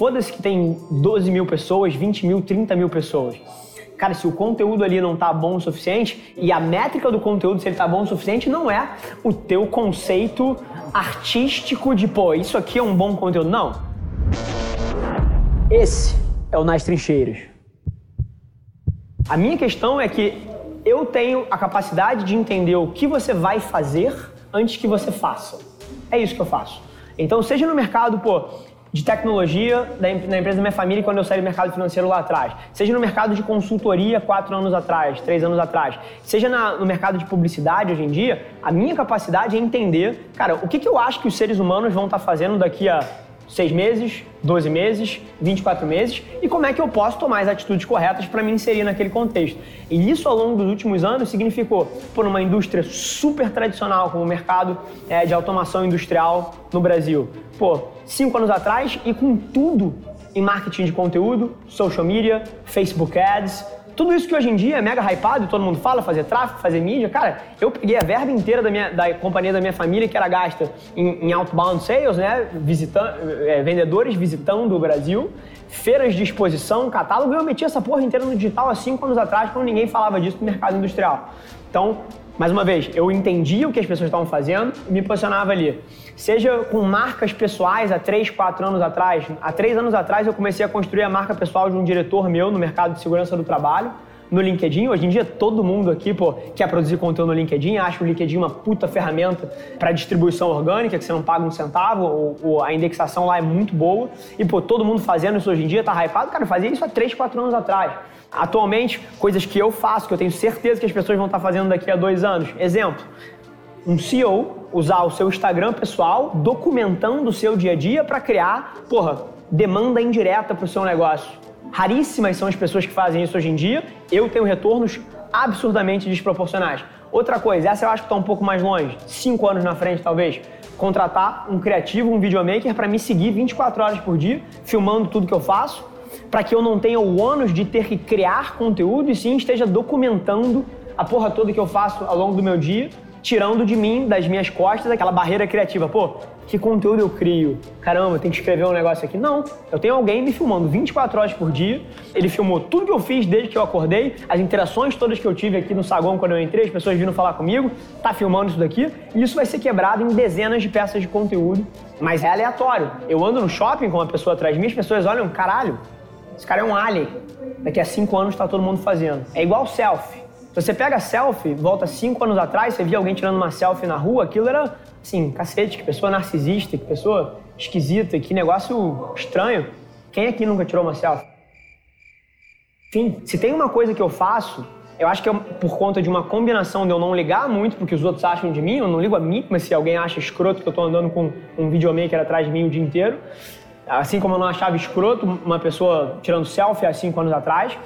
foda-se que tem 12 mil pessoas, 20 mil, 30 mil pessoas. Cara, se o conteúdo ali não tá bom o suficiente, e a métrica do conteúdo, se ele tá bom o suficiente, não é o teu conceito artístico de, pô, isso aqui é um bom conteúdo. Não. Esse é o Nas Trincheiras. A minha questão é que eu tenho a capacidade de entender o que você vai fazer antes que você faça. É isso que eu faço. Então, seja no mercado, pô, de tecnologia da, empresa da minha família quando eu saí do mercado financeiro lá atrás, seja no mercado de consultoria quatro anos atrás, três anos atrás, seja na, no mercado de publicidade hoje em dia, a minha capacidade é entender, cara, o que, que eu acho que os seres humanos vão estar tá fazendo daqui a seis meses, 12 meses, 24 meses e como é que eu posso tomar as atitudes corretas para me inserir naquele contexto. E isso ao longo dos últimos anos significou, por uma indústria super tradicional como o mercado é, de automação industrial no Brasil, pô, cinco anos atrás e com tudo em marketing de conteúdo, social media, Facebook Ads, tudo isso que hoje em dia é mega hypado e todo mundo fala, fazer tráfego, fazer mídia, cara, eu peguei a verba inteira da, minha, da companhia da minha família que era gasta em, em outbound sales, né? Visitando, é, vendedores visitando o Brasil, feiras de exposição, catálogo, eu meti essa porra inteira no digital há cinco anos atrás, quando ninguém falava disso no mercado industrial. Então, mais uma vez, eu entendia o que as pessoas estavam fazendo e me posicionava ali. Seja com marcas pessoais há três, quatro anos atrás. Há três anos atrás eu comecei a construir a marca pessoal de um diretor meu no mercado de segurança do trabalho no LinkedIn. Hoje em dia, todo mundo aqui pô, quer produzir conteúdo no LinkedIn, acha o LinkedIn uma puta ferramenta para distribuição orgânica, que você não paga um centavo, ou, ou, a indexação lá é muito boa. E, pô, todo mundo fazendo isso hoje em dia, tá hypado. Cara, fazia isso há 3, 4 anos atrás. Atualmente, coisas que eu faço, que eu tenho certeza que as pessoas vão estar fazendo daqui a dois anos. Exemplo, um CEO usar o seu Instagram pessoal documentando o seu dia a dia para criar, porra, demanda indireta para o seu negócio. Raríssimas são as pessoas que fazem isso hoje em dia. Eu tenho retornos absurdamente desproporcionais. Outra coisa, essa eu acho que está um pouco mais longe, cinco anos na frente talvez, contratar um criativo, um videomaker para me seguir 24 horas por dia, filmando tudo que eu faço, para que eu não tenha o ônus de ter que criar conteúdo e sim esteja documentando a porra toda que eu faço ao longo do meu dia, tirando de mim, das minhas costas, aquela barreira criativa. Pô, que conteúdo eu crio? Caramba, tenho que escrever um negócio aqui. Não, eu tenho alguém me filmando 24 horas por dia. Ele filmou tudo que eu fiz desde que eu acordei, as interações todas que eu tive aqui no saguão quando eu entrei, as pessoas vindo falar comigo, tá filmando isso daqui. E isso vai ser quebrado em dezenas de peças de conteúdo, mas é aleatório. Eu ando no shopping com uma pessoa atrás de mim, as pessoas olham, caralho, esse cara é um alien. Daqui a cinco anos está todo mundo fazendo. É igual selfie. Você pega selfie, volta cinco anos atrás, você via alguém tirando uma selfie na rua, aquilo era, assim, cacete, que pessoa narcisista, que pessoa esquisita, que negócio estranho. Quem aqui nunca tirou uma selfie? Enfim, se tem uma coisa que eu faço, eu acho que é por conta de uma combinação de eu não ligar muito porque os outros acham de mim, eu não ligo a mim, mas se alguém acha escroto que eu tô andando com um videomaker atrás de mim o dia inteiro, Assim como eu não achava escroto uma pessoa tirando selfie há cinco anos atrás.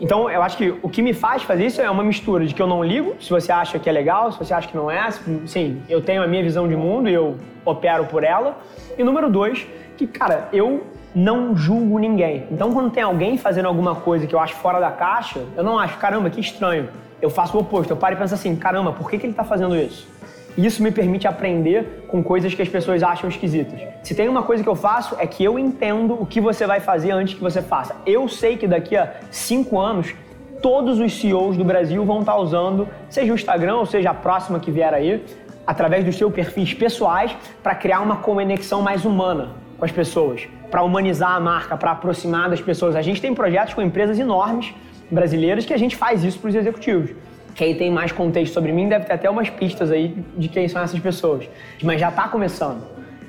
Então, eu acho que o que me faz fazer isso é uma mistura de que eu não ligo, se você acha que é legal, se você acha que não é. Sim, eu tenho a minha visão de mundo e eu opero por ela. E número dois, que, cara, eu não julgo ninguém. Então, quando tem alguém fazendo alguma coisa que eu acho fora da caixa, eu não acho, caramba, que estranho. Eu faço o oposto. Eu paro e penso assim, caramba, por que, que ele está fazendo isso? Isso me permite aprender com coisas que as pessoas acham esquisitas. Se tem uma coisa que eu faço é que eu entendo o que você vai fazer antes que você faça. Eu sei que daqui a cinco anos todos os CEOs do Brasil vão estar usando, seja o Instagram ou seja a próxima que vier aí, através dos seus perfis pessoais para criar uma conexão mais humana com as pessoas, para humanizar a marca, para aproximar das pessoas. A gente tem projetos com empresas enormes brasileiras que a gente faz isso para os executivos. Quem tem mais contexto sobre mim deve ter até umas pistas aí de quem são essas pessoas. Mas já está começando.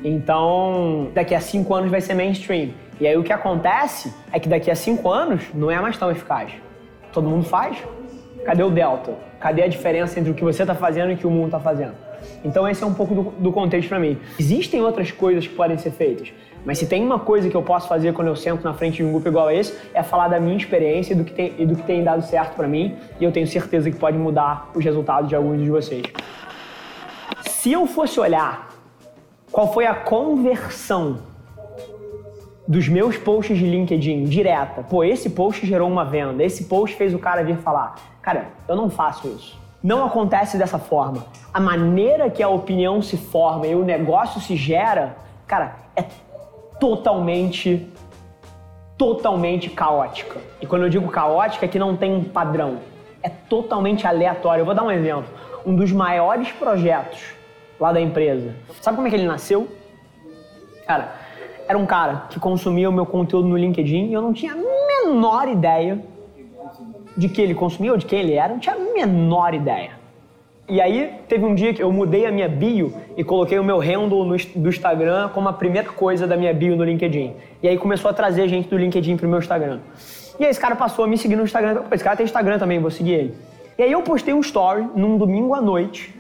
Então, daqui a cinco anos vai ser mainstream. E aí o que acontece é que daqui a cinco anos não é mais tão eficaz. Todo mundo faz. Cadê o delta? Cadê a diferença entre o que você está fazendo e o que o mundo está fazendo? Então esse é um pouco do, do contexto para mim. Existem outras coisas que podem ser feitas. Mas se tem uma coisa que eu posso fazer quando eu sento na frente de um grupo igual a esse, é falar da minha experiência e do que tem, e do que tem dado certo para mim. E eu tenho certeza que pode mudar os resultados de alguns de vocês. Se eu fosse olhar qual foi a conversão dos meus posts de LinkedIn direta, pô, esse post gerou uma venda, esse post fez o cara vir falar. Cara, eu não faço isso. Não acontece dessa forma. A maneira que a opinião se forma e o negócio se gera, cara, é totalmente totalmente caótica. E quando eu digo caótica, é que não tem um padrão. É totalmente aleatório. Eu vou dar um exemplo. Um dos maiores projetos lá da empresa. Sabe como é que ele nasceu? Cara, era um cara que consumia o meu conteúdo no LinkedIn e eu não tinha a menor ideia de que ele consumia ou de quem ele era, não tinha a menor ideia. E aí teve um dia que eu mudei a minha bio e coloquei o meu handle no, do Instagram como a primeira coisa da minha bio no LinkedIn. E aí começou a trazer gente do LinkedIn pro meu Instagram. E aí esse cara passou a me seguir no Instagram. Pô, esse cara tem Instagram também, vou seguir ele. E aí eu postei um story num domingo à noite,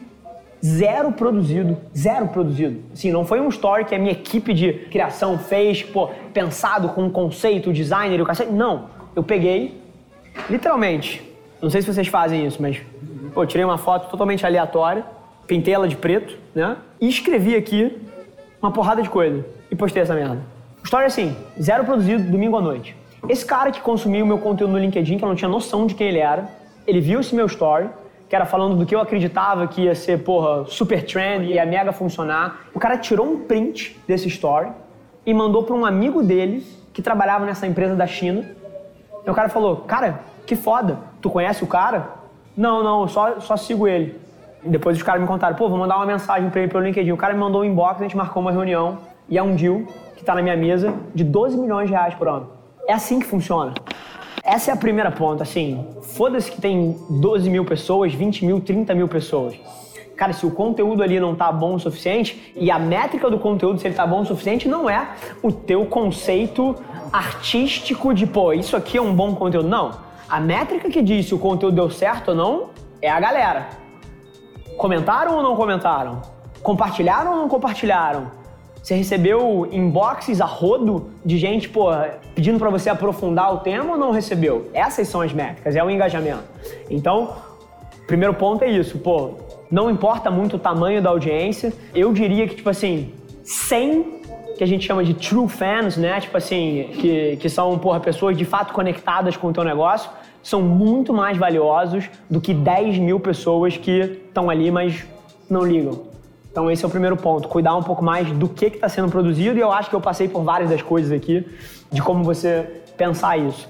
zero produzido, zero produzido. Assim, não foi um story que a minha equipe de criação fez, pô, pensado com um conceito, designer e o cacete. Não, eu peguei, literalmente, não sei se vocês fazem isso, mas Pô, tirei uma foto totalmente aleatória, pintei ela de preto, né? E escrevi aqui uma porrada de coisa. E postei essa merda. História assim, zero produzido, domingo à noite. Esse cara que consumiu o meu conteúdo no LinkedIn, que eu não tinha noção de quem ele era, ele viu esse meu story, que era falando do que eu acreditava que ia ser, porra, super trend e ia mega funcionar. O cara tirou um print desse story e mandou para um amigo dele que trabalhava nessa empresa da China. E o cara falou: Cara, que foda, tu conhece o cara? Não, não, só, só sigo ele. E depois os caras me contaram, pô, vou mandar uma mensagem pra ele pelo LinkedIn. O cara me mandou um inbox, a gente marcou uma reunião e é um deal que tá na minha mesa de 12 milhões de reais por ano. É assim que funciona. Essa é a primeira ponta, assim. Foda-se que tem 12 mil pessoas, 20 mil, 30 mil pessoas. Cara, se o conteúdo ali não tá bom o suficiente, e a métrica do conteúdo, se ele tá bom o suficiente, não é o teu conceito artístico de, pô, isso aqui é um bom conteúdo. Não a métrica que diz se o conteúdo deu certo ou não é a galera. Comentaram ou não comentaram? Compartilharam ou não compartilharam? Você recebeu inboxes a rodo de gente, pô, pedindo para você aprofundar o tema ou não recebeu? Essas são as métricas, é o engajamento. Então, primeiro ponto é isso, pô, não importa muito o tamanho da audiência. Eu diria que, tipo assim, 100 que a gente chama de true fans, né? Tipo assim, que, que são, porra, pessoas de fato conectadas com o teu negócio são muito mais valiosos do que 10 mil pessoas que estão ali, mas não ligam. Então esse é o primeiro ponto, cuidar um pouco mais do que está sendo produzido e eu acho que eu passei por várias das coisas aqui de como você pensar isso.